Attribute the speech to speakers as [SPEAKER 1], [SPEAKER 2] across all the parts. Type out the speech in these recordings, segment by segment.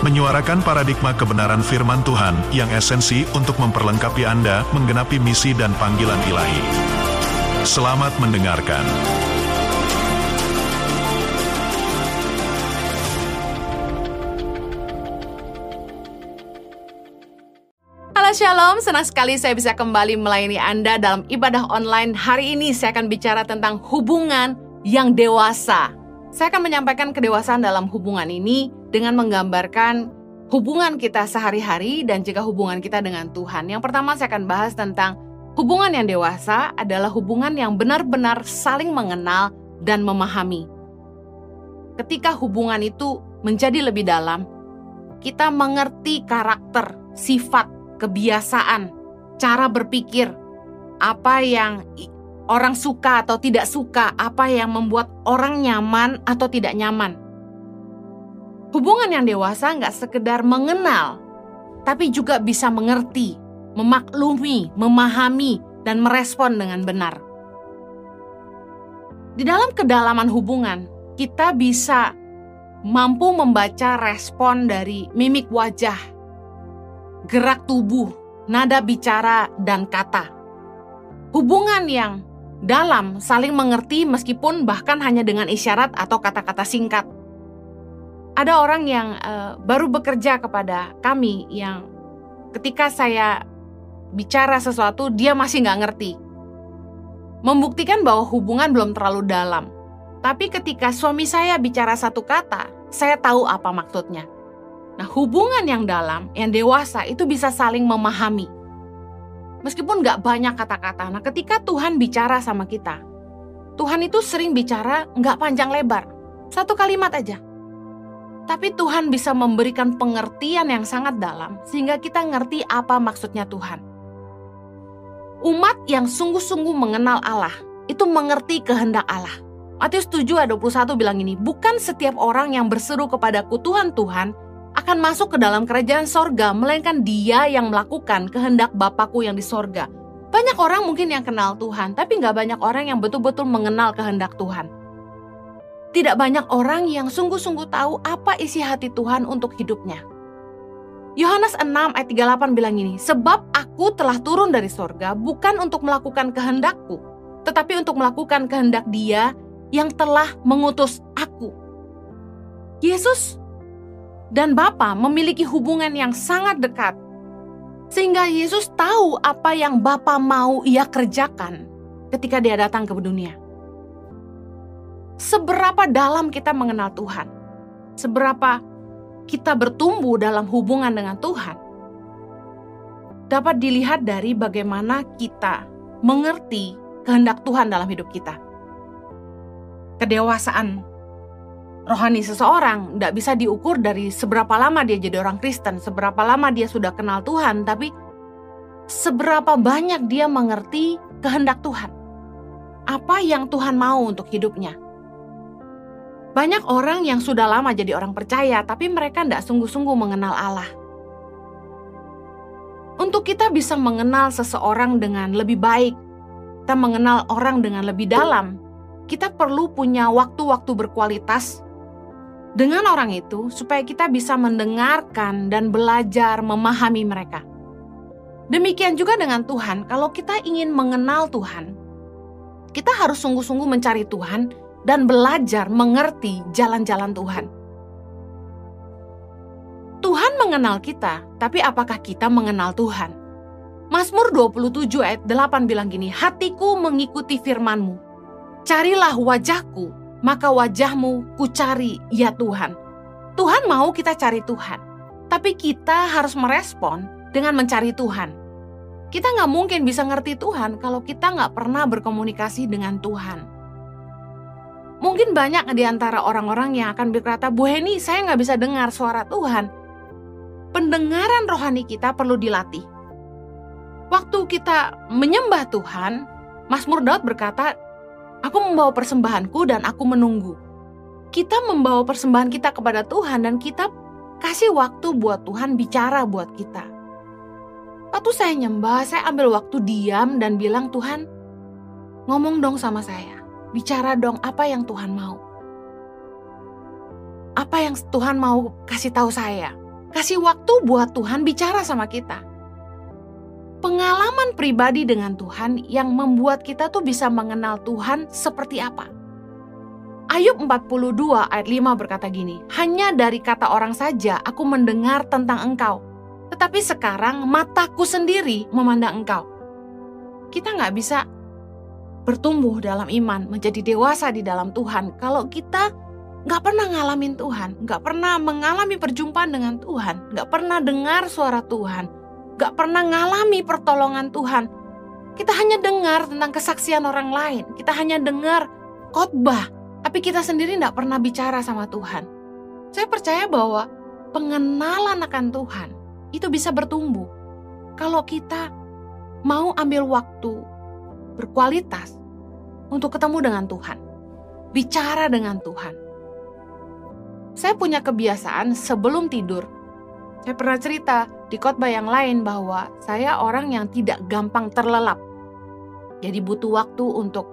[SPEAKER 1] menyuarakan paradigma kebenaran firman Tuhan yang esensi untuk memperlengkapi Anda menggenapi misi dan panggilan ilahi. Selamat mendengarkan.
[SPEAKER 2] Halo Shalom, senang sekali saya bisa kembali melayani Anda dalam ibadah online. Hari ini saya akan bicara tentang hubungan yang dewasa. Saya akan menyampaikan kedewasaan dalam hubungan ini dengan menggambarkan hubungan kita sehari-hari dan juga hubungan kita dengan Tuhan. Yang pertama saya akan bahas tentang hubungan yang dewasa adalah hubungan yang benar-benar saling mengenal dan memahami. Ketika hubungan itu menjadi lebih dalam, kita mengerti karakter, sifat, kebiasaan, cara berpikir, apa yang orang suka atau tidak suka, apa yang membuat orang nyaman atau tidak nyaman. Hubungan yang dewasa nggak sekedar mengenal, tapi juga bisa mengerti, memaklumi, memahami, dan merespon dengan benar. Di dalam kedalaman hubungan, kita bisa mampu membaca respon dari mimik wajah, gerak tubuh, nada bicara, dan kata. Hubungan yang dalam saling mengerti meskipun bahkan hanya dengan isyarat atau kata-kata singkat ada orang yang uh, baru bekerja kepada kami yang ketika saya bicara sesuatu dia masih nggak ngerti. Membuktikan bahwa hubungan belum terlalu dalam. Tapi ketika suami saya bicara satu kata, saya tahu apa maksudnya. Nah hubungan yang dalam, yang dewasa itu bisa saling memahami. Meskipun nggak banyak kata-kata, nah ketika Tuhan bicara sama kita, Tuhan itu sering bicara nggak panjang lebar, satu kalimat aja tapi Tuhan bisa memberikan pengertian yang sangat dalam sehingga kita ngerti apa maksudnya Tuhan. Umat yang sungguh-sungguh mengenal Allah itu mengerti kehendak Allah. Matius 7 ayat 21 bilang ini, bukan setiap orang yang berseru kepadaku Tuhan Tuhan akan masuk ke dalam kerajaan sorga, melainkan dia yang melakukan kehendak Bapakku yang di sorga. Banyak orang mungkin yang kenal Tuhan, tapi nggak banyak orang yang betul-betul mengenal kehendak Tuhan. Tidak banyak orang yang sungguh-sungguh tahu apa isi hati Tuhan untuk hidupnya. Yohanes 6 ayat 38 bilang ini, Sebab aku telah turun dari sorga bukan untuk melakukan kehendakku, tetapi untuk melakukan kehendak dia yang telah mengutus aku. Yesus dan Bapa memiliki hubungan yang sangat dekat. Sehingga Yesus tahu apa yang Bapa mau ia kerjakan ketika dia datang ke dunia seberapa dalam kita mengenal Tuhan, seberapa kita bertumbuh dalam hubungan dengan Tuhan, dapat dilihat dari bagaimana kita mengerti kehendak Tuhan dalam hidup kita. Kedewasaan rohani seseorang tidak bisa diukur dari seberapa lama dia jadi orang Kristen, seberapa lama dia sudah kenal Tuhan, tapi seberapa banyak dia mengerti kehendak Tuhan. Apa yang Tuhan mau untuk hidupnya banyak orang yang sudah lama jadi orang percaya, tapi mereka tidak sungguh-sungguh mengenal Allah. Untuk kita bisa mengenal seseorang dengan lebih baik, kita mengenal orang dengan lebih dalam, kita perlu punya waktu-waktu berkualitas dengan orang itu supaya kita bisa mendengarkan dan belajar memahami mereka. Demikian juga dengan Tuhan, kalau kita ingin mengenal Tuhan, kita harus sungguh-sungguh mencari Tuhan dan belajar mengerti jalan-jalan Tuhan. Tuhan mengenal kita, tapi apakah kita mengenal Tuhan? Mazmur 27 ayat 8 bilang gini, Hatiku mengikuti firmanmu. Carilah wajahku, maka wajahmu kucari, ya Tuhan. Tuhan mau kita cari Tuhan. Tapi kita harus merespon dengan mencari Tuhan. Kita nggak mungkin bisa ngerti Tuhan kalau kita nggak pernah berkomunikasi dengan Tuhan. Mungkin banyak di antara orang-orang yang akan berkata, Bu Heni, saya nggak bisa dengar suara Tuhan. Pendengaran rohani kita perlu dilatih. Waktu kita menyembah Tuhan, Mazmur Daud berkata, "Aku membawa persembahanku dan aku menunggu." Kita membawa persembahan kita kepada Tuhan dan kita kasih waktu buat Tuhan bicara buat kita. Waktu saya nyembah, saya ambil waktu diam dan bilang, "Tuhan, ngomong dong sama saya. Bicara dong apa yang Tuhan mau." Apa yang Tuhan mau kasih tahu saya? Kasih waktu buat Tuhan bicara sama kita pengalaman pribadi dengan Tuhan yang membuat kita tuh bisa mengenal Tuhan seperti apa. Ayub 42 ayat 5 berkata gini, Hanya dari kata orang saja aku mendengar tentang engkau, tetapi sekarang mataku sendiri memandang engkau. Kita nggak bisa bertumbuh dalam iman, menjadi dewasa di dalam Tuhan kalau kita nggak pernah ngalamin Tuhan, nggak pernah mengalami perjumpaan dengan Tuhan, nggak pernah dengar suara Tuhan, gak pernah ngalami pertolongan Tuhan. Kita hanya dengar tentang kesaksian orang lain. Kita hanya dengar khotbah, tapi kita sendiri gak pernah bicara sama Tuhan. Saya percaya bahwa pengenalan akan Tuhan itu bisa bertumbuh kalau kita mau ambil waktu berkualitas untuk ketemu dengan Tuhan, bicara dengan Tuhan. Saya punya kebiasaan sebelum tidur, saya pernah cerita di khotbah yang lain bahwa saya orang yang tidak gampang terlelap. Jadi butuh waktu untuk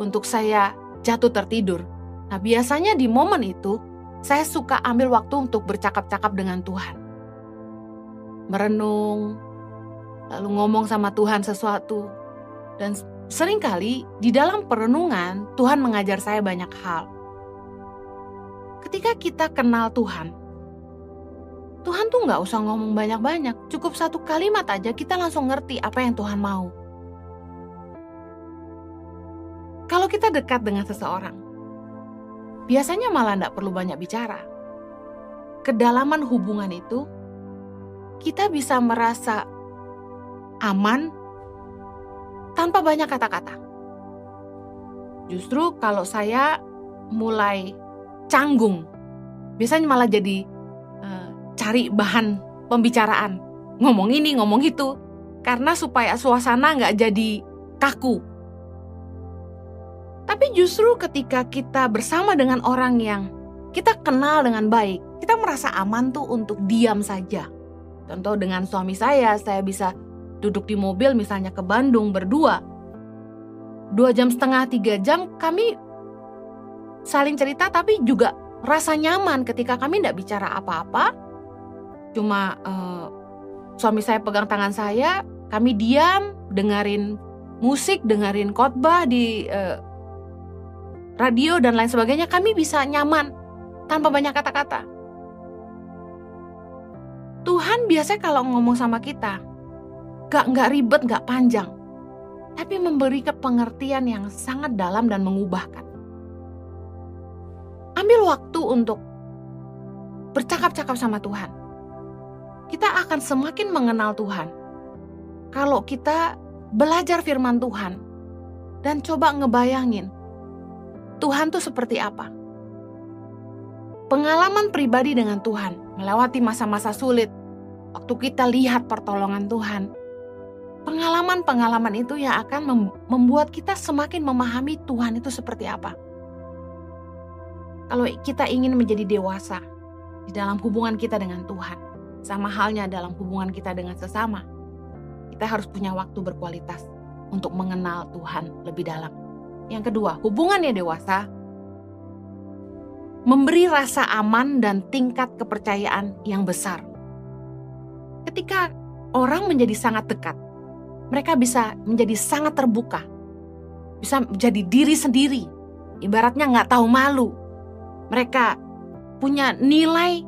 [SPEAKER 2] untuk saya jatuh tertidur. Nah, biasanya di momen itu saya suka ambil waktu untuk bercakap-cakap dengan Tuhan. Merenung, lalu ngomong sama Tuhan sesuatu. Dan sering kali di dalam perenungan Tuhan mengajar saya banyak hal. Ketika kita kenal Tuhan, Tuhan tuh nggak usah ngomong banyak-banyak, cukup satu kalimat aja kita langsung ngerti apa yang Tuhan mau. Kalau kita dekat dengan seseorang, biasanya malah nggak perlu banyak bicara. Kedalaman hubungan itu, kita bisa merasa aman tanpa banyak kata-kata. Justru kalau saya mulai canggung, biasanya malah jadi cari bahan pembicaraan. Ngomong ini, ngomong itu. Karena supaya suasana nggak jadi kaku. Tapi justru ketika kita bersama dengan orang yang kita kenal dengan baik, kita merasa aman tuh untuk diam saja. Contoh dengan suami saya, saya bisa duduk di mobil misalnya ke Bandung berdua. Dua jam setengah, tiga jam kami saling cerita tapi juga rasa nyaman ketika kami tidak bicara apa-apa cuma uh, suami saya pegang tangan saya, kami diam, dengerin musik, dengerin khotbah di uh, radio dan lain sebagainya, kami bisa nyaman tanpa banyak kata-kata. Tuhan biasanya kalau ngomong sama kita, gak, gak ribet, gak panjang, tapi memberi pengertian yang sangat dalam dan mengubahkan. Ambil waktu untuk bercakap-cakap sama Tuhan kita akan semakin mengenal Tuhan. Kalau kita belajar firman Tuhan dan coba ngebayangin Tuhan tuh seperti apa. Pengalaman pribadi dengan Tuhan melewati masa-masa sulit, waktu kita lihat pertolongan Tuhan, pengalaman-pengalaman itu yang akan membuat kita semakin memahami Tuhan itu seperti apa. Kalau kita ingin menjadi dewasa di dalam hubungan kita dengan Tuhan, sama halnya dalam hubungan kita dengan sesama. Kita harus punya waktu berkualitas untuk mengenal Tuhan lebih dalam. Yang kedua, hubungan yang dewasa memberi rasa aman dan tingkat kepercayaan yang besar. Ketika orang menjadi sangat dekat, mereka bisa menjadi sangat terbuka, bisa menjadi diri sendiri, ibaratnya nggak tahu malu. Mereka punya nilai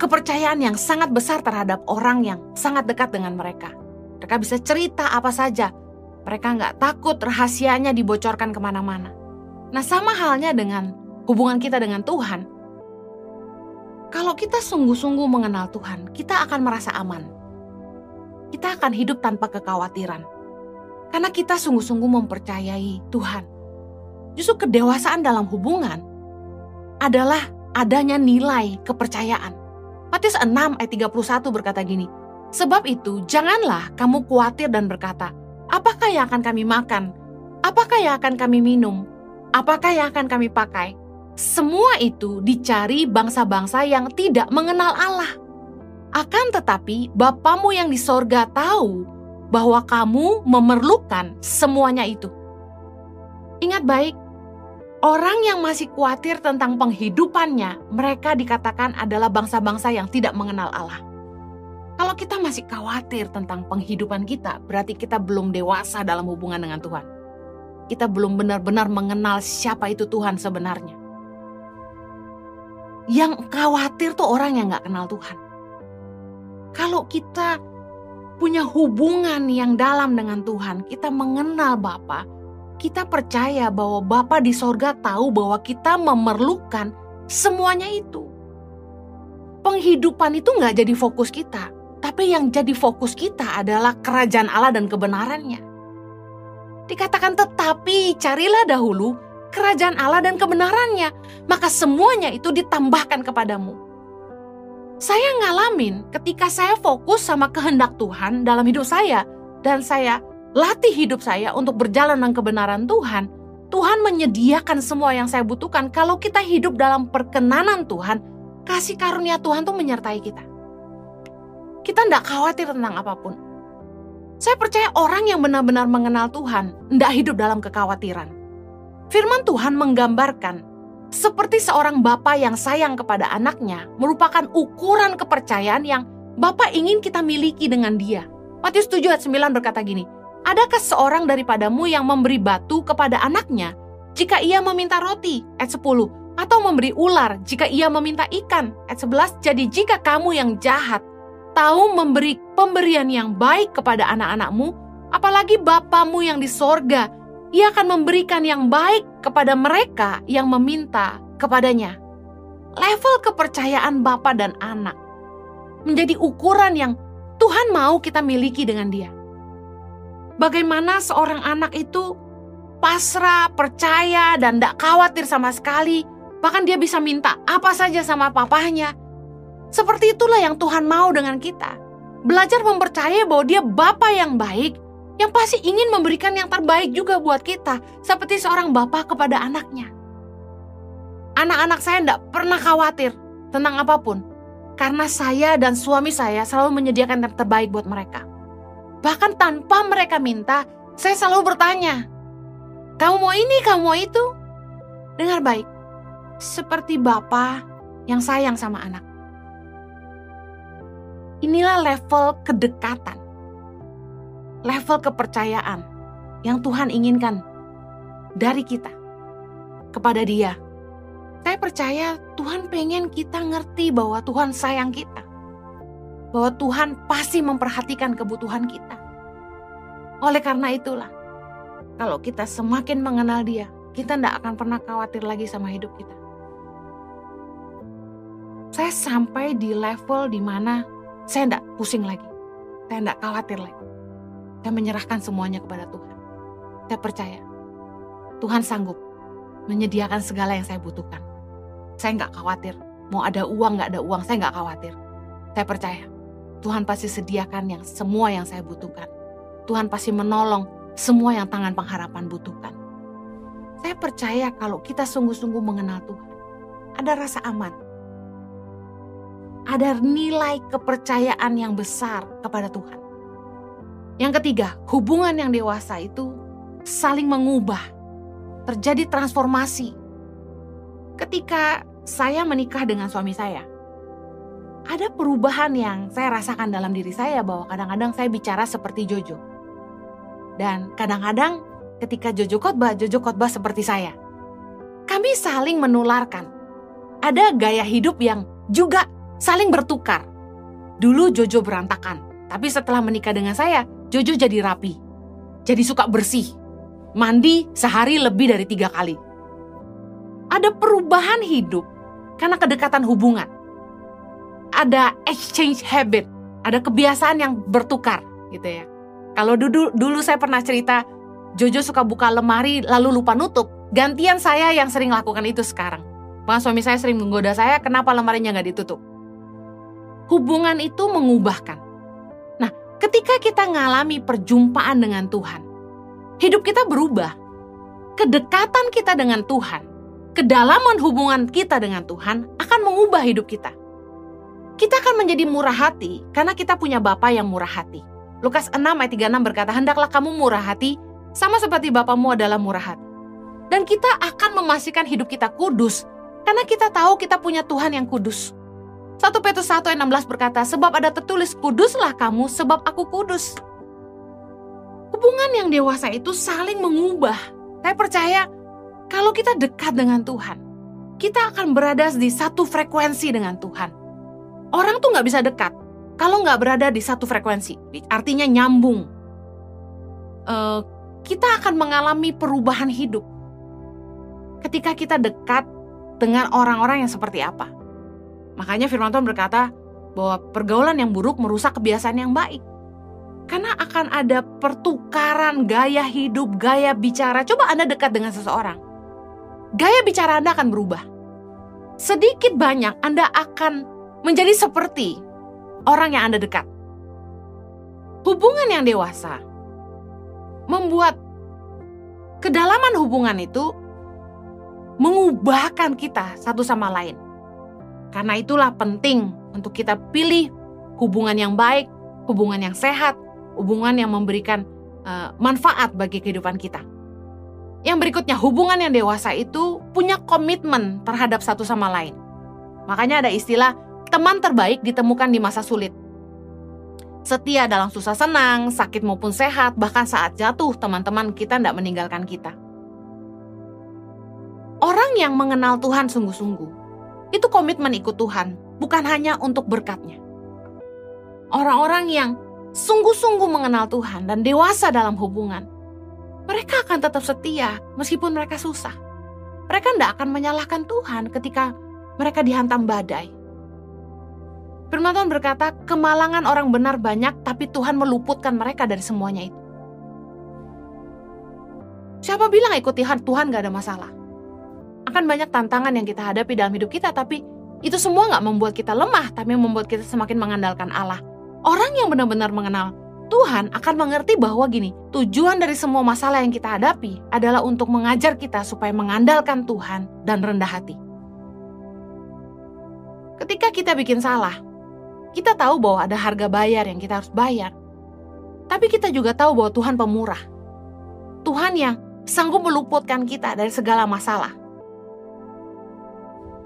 [SPEAKER 2] kepercayaan yang sangat besar terhadap orang yang sangat dekat dengan mereka. Mereka bisa cerita apa saja. Mereka nggak takut rahasianya dibocorkan ke mana-mana. Nah sama halnya dengan hubungan kita dengan Tuhan. Kalau kita sungguh-sungguh mengenal Tuhan, kita akan merasa aman. Kita akan hidup tanpa kekhawatiran. Karena kita sungguh-sungguh mempercayai Tuhan. Justru kedewasaan dalam hubungan adalah adanya nilai kepercayaan Matius 6 ayat 31 berkata gini, Sebab itu, janganlah kamu khawatir dan berkata, "Apakah yang akan kami makan? Apakah yang akan kami minum? Apakah yang akan kami pakai?" Semua itu dicari bangsa-bangsa yang tidak mengenal Allah. Akan tetapi, Bapamu yang di sorga tahu bahwa kamu memerlukan semuanya itu. Ingat baik, orang yang masih khawatir tentang penghidupannya, mereka dikatakan adalah bangsa-bangsa yang tidak mengenal Allah. Kalau kita masih khawatir tentang penghidupan kita, berarti kita belum dewasa dalam hubungan dengan Tuhan. Kita belum benar-benar mengenal siapa itu Tuhan sebenarnya. Yang khawatir tuh orang yang gak kenal Tuhan. Kalau kita punya hubungan yang dalam dengan Tuhan, kita mengenal Bapa, kita percaya bahwa Bapa di sorga tahu bahwa kita memerlukan semuanya itu. Penghidupan itu nggak jadi fokus kita, tapi yang jadi fokus kita adalah kerajaan Allah dan kebenarannya. Dikatakan tetapi carilah dahulu kerajaan Allah dan kebenarannya, maka semuanya itu ditambahkan kepadamu. Saya ngalamin ketika saya fokus sama kehendak Tuhan dalam hidup saya dan saya latih hidup saya untuk berjalan dengan kebenaran Tuhan. Tuhan menyediakan semua yang saya butuhkan. Kalau kita hidup dalam perkenanan Tuhan, kasih karunia Tuhan tuh menyertai kita. Kita tidak khawatir tentang apa pun. Saya percaya orang yang benar-benar mengenal Tuhan tidak hidup dalam kekhawatiran. Firman Tuhan menggambarkan seperti seorang bapak yang sayang kepada anaknya merupakan ukuran kepercayaan yang bapak ingin kita miliki dengan dia. Matius 7 ayat 9 berkata gini, Adakah seorang daripadamu yang memberi batu kepada anaknya jika ia meminta roti? Ayat 10. Atau memberi ular jika ia meminta ikan? Ayat 11. Jadi jika kamu yang jahat tahu memberi pemberian yang baik kepada anak-anakmu, apalagi Bapamu yang di sorga, ia akan memberikan yang baik kepada mereka yang meminta kepadanya. Level kepercayaan Bapa dan anak menjadi ukuran yang Tuhan mau kita miliki dengan dia. Bagaimana seorang anak itu pasrah, percaya, dan tidak khawatir sama sekali. Bahkan dia bisa minta apa saja sama papahnya. Seperti itulah yang Tuhan mau dengan kita. Belajar mempercayai bahwa dia Bapa yang baik, yang pasti ingin memberikan yang terbaik juga buat kita, seperti seorang Bapak kepada anaknya. Anak-anak saya tidak pernah khawatir tentang apa pun, karena saya dan suami saya selalu menyediakan yang terbaik buat mereka. Bahkan tanpa mereka minta, saya selalu bertanya, kamu mau ini, kamu mau itu? Dengar baik, seperti Bapak yang sayang sama anak. Inilah level kedekatan, level kepercayaan yang Tuhan inginkan dari kita kepada Dia. Saya percaya Tuhan pengen kita ngerti bahwa Tuhan sayang kita. Bahwa Tuhan pasti memperhatikan kebutuhan kita. Oleh karena itulah, kalau kita semakin mengenal dia, kita tidak akan pernah khawatir lagi sama hidup kita. Saya sampai di level di mana saya tidak pusing lagi. Saya tidak khawatir lagi. Saya menyerahkan semuanya kepada Tuhan. Saya percaya Tuhan sanggup menyediakan segala yang saya butuhkan. Saya nggak khawatir. Mau ada uang nggak ada uang, saya nggak khawatir. Saya percaya Tuhan pasti sediakan yang semua yang saya butuhkan. Tuhan pasti menolong semua yang tangan pengharapan butuhkan. Saya percaya kalau kita sungguh-sungguh mengenal Tuhan, ada rasa aman, ada nilai kepercayaan yang besar kepada Tuhan. Yang ketiga, hubungan yang dewasa itu saling mengubah, terjadi transformasi. Ketika saya menikah dengan suami saya, ada perubahan yang saya rasakan dalam diri saya bahwa kadang-kadang saya bicara seperti Jojo. Dan kadang-kadang ketika Jojo khotbah, Jojo khotbah seperti saya. Kami saling menularkan. Ada gaya hidup yang juga saling bertukar. Dulu Jojo berantakan, tapi setelah menikah dengan saya, Jojo jadi rapi. Jadi suka bersih. Mandi sehari lebih dari tiga kali. Ada perubahan hidup karena kedekatan hubungan. Ada exchange habit, ada kebiasaan yang bertukar gitu ya. Kalau dulu dulu saya pernah cerita Jojo suka buka lemari lalu lupa nutup. Gantian saya yang sering lakukan itu sekarang. Bahkan suami saya sering menggoda saya, kenapa lemarinya nggak ditutup? hubungan itu mengubahkan. Ketika kita mengalami perjumpaan dengan Tuhan, hidup kita berubah. Kedekatan kita dengan Tuhan, kedalaman hubungan kita dengan Tuhan akan mengubah hidup kita. Kita akan menjadi murah hati karena kita punya Bapa yang murah hati. Lukas 6 ayat 36 berkata, Hendaklah kamu murah hati, sama seperti Bapamu adalah murah hati. Dan kita akan memastikan hidup kita kudus, karena kita tahu kita punya Tuhan yang kudus. 1 Petrus 1 ayat 16 berkata, Sebab ada tertulis, kuduslah kamu sebab aku kudus. Hubungan yang dewasa itu saling mengubah. Saya percaya kalau kita dekat dengan Tuhan, kita akan berada di satu frekuensi dengan Tuhan. Orang tuh nggak bisa dekat kalau nggak berada di satu frekuensi, artinya nyambung. Uh, kita akan mengalami perubahan hidup ketika kita dekat dengan orang-orang yang seperti apa. Makanya firman Tuhan berkata bahwa pergaulan yang buruk merusak kebiasaan yang baik. Karena akan ada pertukaran gaya hidup, gaya bicara. Coba Anda dekat dengan seseorang. Gaya bicara Anda akan berubah. Sedikit banyak Anda akan menjadi seperti orang yang Anda dekat. Hubungan yang dewasa membuat kedalaman hubungan itu mengubahkan kita satu sama lain. Karena itulah penting untuk kita pilih hubungan yang baik, hubungan yang sehat, hubungan yang memberikan uh, manfaat bagi kehidupan kita. Yang berikutnya, hubungan yang dewasa itu punya komitmen terhadap satu sama lain. Makanya ada istilah teman terbaik ditemukan di masa sulit. Setia dalam susah senang, sakit maupun sehat, bahkan saat jatuh teman-teman kita tidak meninggalkan kita. Orang yang mengenal Tuhan sungguh-sungguh, itu komitmen ikut Tuhan, bukan hanya untuk berkatnya. Orang-orang yang sungguh-sungguh mengenal Tuhan dan dewasa dalam hubungan, mereka akan tetap setia meskipun mereka susah. Mereka tidak akan menyalahkan Tuhan ketika mereka dihantam badai. Firman Tuhan berkata, kemalangan orang benar banyak, tapi Tuhan meluputkan mereka dari semuanya itu. Siapa bilang ikut Tuhan, Tuhan gak ada masalah akan banyak tantangan yang kita hadapi dalam hidup kita, tapi itu semua nggak membuat kita lemah, tapi membuat kita semakin mengandalkan Allah. Orang yang benar-benar mengenal Tuhan akan mengerti bahwa gini, tujuan dari semua masalah yang kita hadapi adalah untuk mengajar kita supaya mengandalkan Tuhan dan rendah hati. Ketika kita bikin salah, kita tahu bahwa ada harga bayar yang kita harus bayar. Tapi kita juga tahu bahwa Tuhan pemurah. Tuhan yang sanggup meluputkan kita dari segala masalah.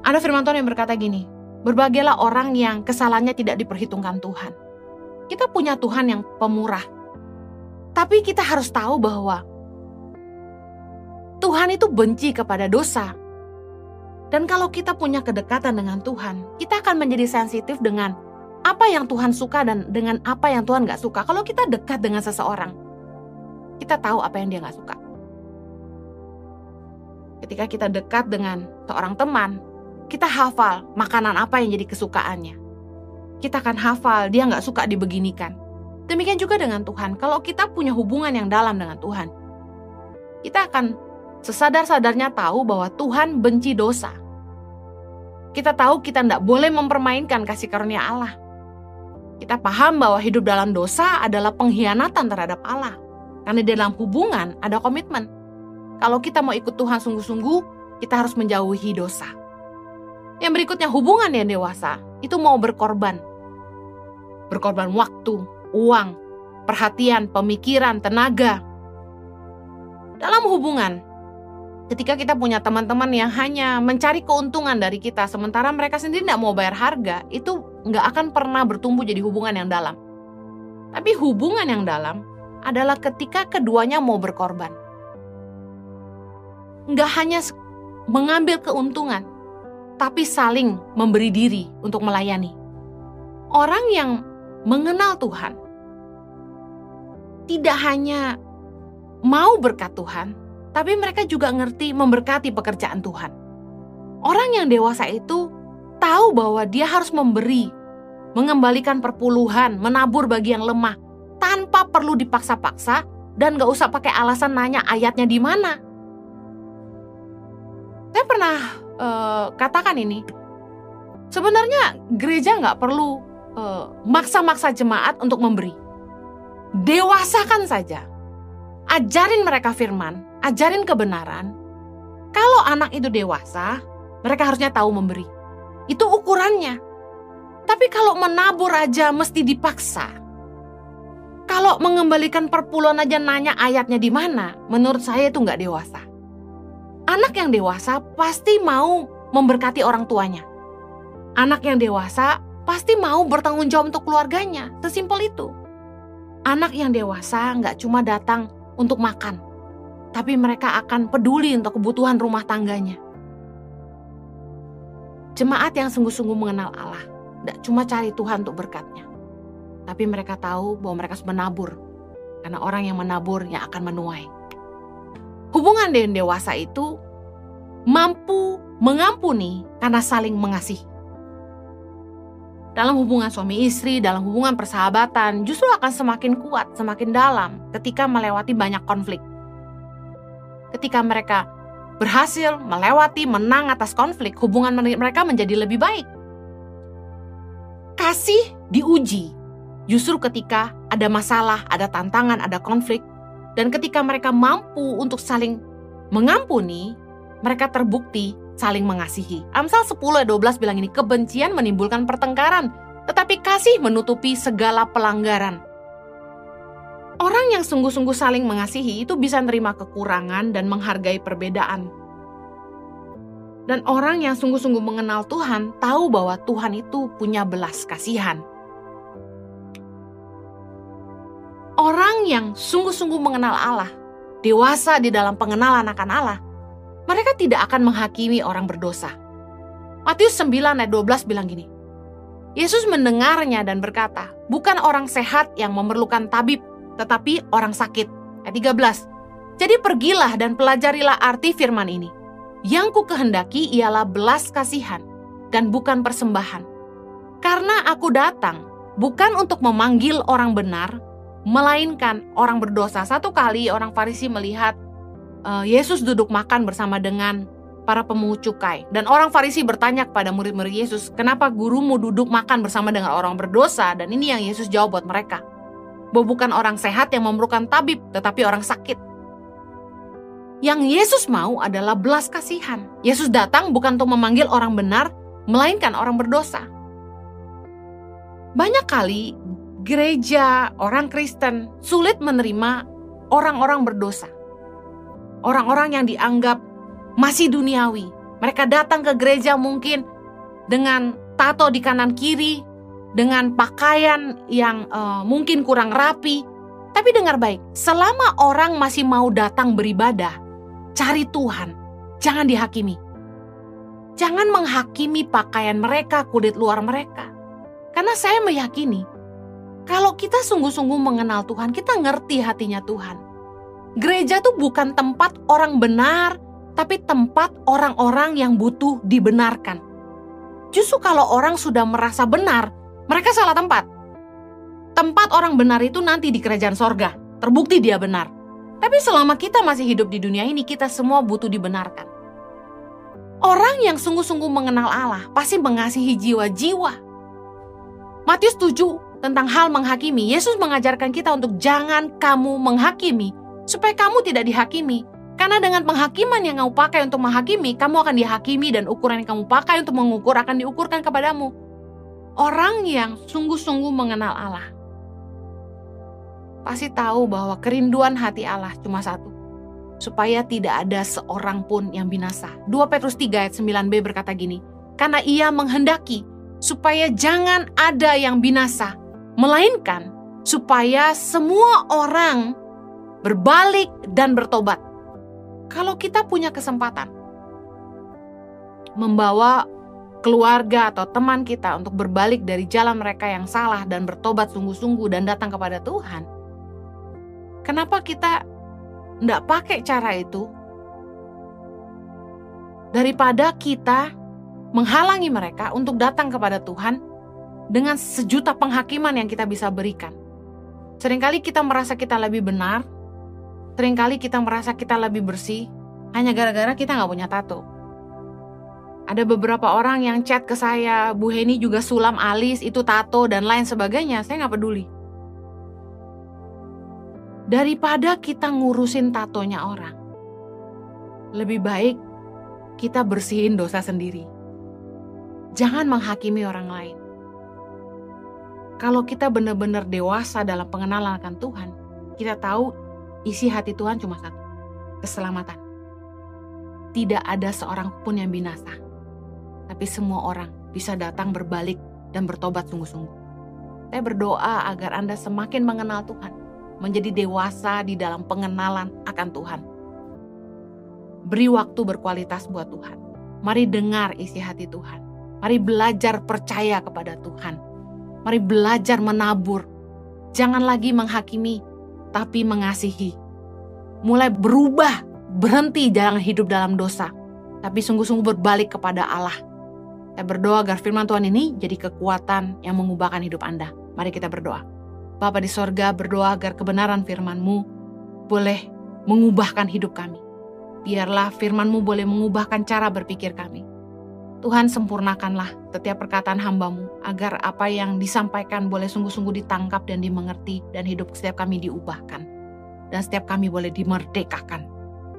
[SPEAKER 2] Ada firman Tuhan yang berkata gini, berbahagialah orang yang kesalahannya tidak diperhitungkan Tuhan. Kita punya Tuhan yang pemurah. Tapi kita harus tahu bahwa Tuhan itu benci kepada dosa. Dan kalau kita punya kedekatan dengan Tuhan, kita akan menjadi sensitif dengan apa yang Tuhan suka dan dengan apa yang Tuhan gak suka. Kalau kita dekat dengan seseorang, kita tahu apa yang dia gak suka. Ketika kita dekat dengan seorang teman, kita hafal makanan apa yang jadi kesukaannya. Kita akan hafal dia nggak suka dibeginikan. Demikian juga dengan Tuhan. Kalau kita punya hubungan yang dalam dengan Tuhan, kita akan sesadar-sadarnya tahu bahwa Tuhan benci dosa. Kita tahu kita tidak boleh mempermainkan kasih karunia Allah. Kita paham bahwa hidup dalam dosa adalah pengkhianatan terhadap Allah. Karena di dalam hubungan ada komitmen. Kalau kita mau ikut Tuhan sungguh-sungguh, kita harus menjauhi dosa. Yang berikutnya hubungan yang dewasa itu mau berkorban. Berkorban waktu, uang, perhatian, pemikiran, tenaga. Dalam hubungan, ketika kita punya teman-teman yang hanya mencari keuntungan dari kita, sementara mereka sendiri tidak mau bayar harga, itu nggak akan pernah bertumbuh jadi hubungan yang dalam. Tapi hubungan yang dalam adalah ketika keduanya mau berkorban. Nggak hanya mengambil keuntungan, tapi saling memberi diri untuk melayani. Orang yang mengenal Tuhan tidak hanya mau berkat Tuhan, tapi mereka juga ngerti memberkati pekerjaan Tuhan. Orang yang dewasa itu tahu bahwa dia harus memberi, mengembalikan perpuluhan, menabur bagi yang lemah, tanpa perlu dipaksa-paksa dan gak usah pakai alasan nanya ayatnya di mana. Saya pernah uh, katakan ini, sebenarnya gereja nggak perlu uh, maksa-maksa jemaat untuk memberi. dewasakan saja. Ajarin mereka firman, ajarin kebenaran. Kalau anak itu dewasa, mereka harusnya tahu memberi. Itu ukurannya. Tapi kalau menabur aja mesti dipaksa. Kalau mengembalikan perpuluhan aja nanya ayatnya di mana, menurut saya itu nggak dewasa. Anak yang dewasa pasti mau memberkati orang tuanya. Anak yang dewasa pasti mau bertanggung jawab untuk keluarganya. Sesimpel itu. Anak yang dewasa nggak cuma datang untuk makan, tapi mereka akan peduli untuk kebutuhan rumah tangganya. Jemaat yang sungguh-sungguh mengenal Allah, tidak cuma cari Tuhan untuk berkatnya, tapi mereka tahu bahwa mereka harus menabur, karena orang yang menabur yang akan menuai. Hubungan dengan dewasa itu mampu mengampuni karena saling mengasihi. Dalam hubungan suami istri, dalam hubungan persahabatan, justru akan semakin kuat, semakin dalam ketika melewati banyak konflik. Ketika mereka berhasil melewati, menang atas konflik, hubungan mereka menjadi lebih baik. Kasih diuji justru ketika ada masalah, ada tantangan, ada konflik, dan ketika mereka mampu untuk saling mengampuni, mereka terbukti saling mengasihi. Amsal 10 ayat 12 bilang ini, kebencian menimbulkan pertengkaran, tetapi kasih menutupi segala pelanggaran. Orang yang sungguh-sungguh saling mengasihi itu bisa menerima kekurangan dan menghargai perbedaan. Dan orang yang sungguh-sungguh mengenal Tuhan tahu bahwa Tuhan itu punya belas kasihan. Orang yang sungguh-sungguh mengenal Allah, dewasa di dalam pengenalan akan Allah, mereka tidak akan menghakimi orang berdosa. Matius 9 ayat 12 bilang gini, Yesus mendengarnya dan berkata, bukan orang sehat yang memerlukan tabib, tetapi orang sakit. Ayat 13, jadi pergilah dan pelajarilah arti firman ini. Yang ku kehendaki ialah belas kasihan dan bukan persembahan. Karena aku datang bukan untuk memanggil orang benar, melainkan orang berdosa. Satu kali orang Farisi melihat uh, Yesus duduk makan bersama dengan para pemungut cukai. Dan orang Farisi bertanya kepada murid-murid Yesus, kenapa gurumu duduk makan bersama dengan orang berdosa? Dan ini yang Yesus jawab buat mereka. Bahwa bukan orang sehat yang memerlukan tabib, tetapi orang sakit. Yang Yesus mau adalah belas kasihan. Yesus datang bukan untuk memanggil orang benar, melainkan orang berdosa. Banyak kali gereja, orang Kristen sulit menerima orang-orang berdosa orang-orang yang dianggap masih duniawi. Mereka datang ke gereja mungkin dengan tato di kanan kiri, dengan pakaian yang uh, mungkin kurang rapi. Tapi dengar baik, selama orang masih mau datang beribadah, cari Tuhan, jangan dihakimi. Jangan menghakimi pakaian mereka, kulit luar mereka. Karena saya meyakini, kalau kita sungguh-sungguh mengenal Tuhan, kita ngerti hatinya Tuhan Gereja tuh bukan tempat orang benar, tapi tempat orang-orang yang butuh dibenarkan. Justru kalau orang sudah merasa benar, mereka salah tempat. Tempat orang benar itu nanti di kerajaan sorga, terbukti dia benar. Tapi selama kita masih hidup di dunia ini, kita semua butuh dibenarkan. Orang yang sungguh-sungguh mengenal Allah pasti mengasihi jiwa-jiwa. Matius 7 tentang hal menghakimi, Yesus mengajarkan kita untuk jangan kamu menghakimi, supaya kamu tidak dihakimi. Karena dengan penghakiman yang kamu pakai untuk menghakimi, kamu akan dihakimi dan ukuran yang kamu pakai untuk mengukur akan diukurkan kepadamu. Orang yang sungguh-sungguh mengenal Allah pasti tahu bahwa kerinduan hati Allah cuma satu, supaya tidak ada seorang pun yang binasa. 2 Petrus 3 ayat 9b berkata gini, karena ia menghendaki supaya jangan ada yang binasa, melainkan supaya semua orang berbalik dan bertobat. Kalau kita punya kesempatan membawa keluarga atau teman kita untuk berbalik dari jalan mereka yang salah dan bertobat sungguh-sungguh dan datang kepada Tuhan, kenapa kita tidak pakai cara itu daripada kita menghalangi mereka untuk datang kepada Tuhan dengan sejuta penghakiman yang kita bisa berikan. Seringkali kita merasa kita lebih benar, Seringkali kita merasa kita lebih bersih hanya gara-gara kita nggak punya tato. Ada beberapa orang yang chat ke saya, Bu Heni juga sulam alis, itu tato dan lain sebagainya. Saya nggak peduli. Daripada kita ngurusin tatonya orang, lebih baik kita bersihin dosa sendiri. Jangan menghakimi orang lain. Kalau kita benar-benar dewasa dalam pengenalan akan Tuhan, kita tahu isi hati Tuhan cuma satu, keselamatan. Tidak ada seorang pun yang binasa, tapi semua orang bisa datang berbalik dan bertobat sungguh-sungguh. Saya berdoa agar Anda semakin mengenal Tuhan, menjadi dewasa di dalam pengenalan akan Tuhan. Beri waktu berkualitas buat Tuhan. Mari dengar isi hati Tuhan. Mari belajar percaya kepada Tuhan. Mari belajar menabur. Jangan lagi menghakimi, tapi mengasihi. Mulai berubah, berhenti jangan hidup dalam dosa, tapi sungguh-sungguh berbalik kepada Allah. Saya berdoa agar firman Tuhan ini jadi kekuatan yang mengubahkan hidup Anda. Mari kita berdoa. Bapa di sorga berdoa agar kebenaran firman-Mu boleh mengubahkan hidup kami. Biarlah firman-Mu boleh mengubahkan cara berpikir kami. Tuhan sempurnakanlah setiap perkataan hambamu agar apa yang disampaikan boleh sungguh-sungguh ditangkap dan dimengerti dan hidup setiap kami diubahkan. Dan setiap kami boleh dimerdekakan.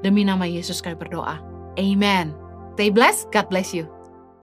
[SPEAKER 2] Demi nama Yesus kami berdoa. Amen. Stay blessed. God bless you.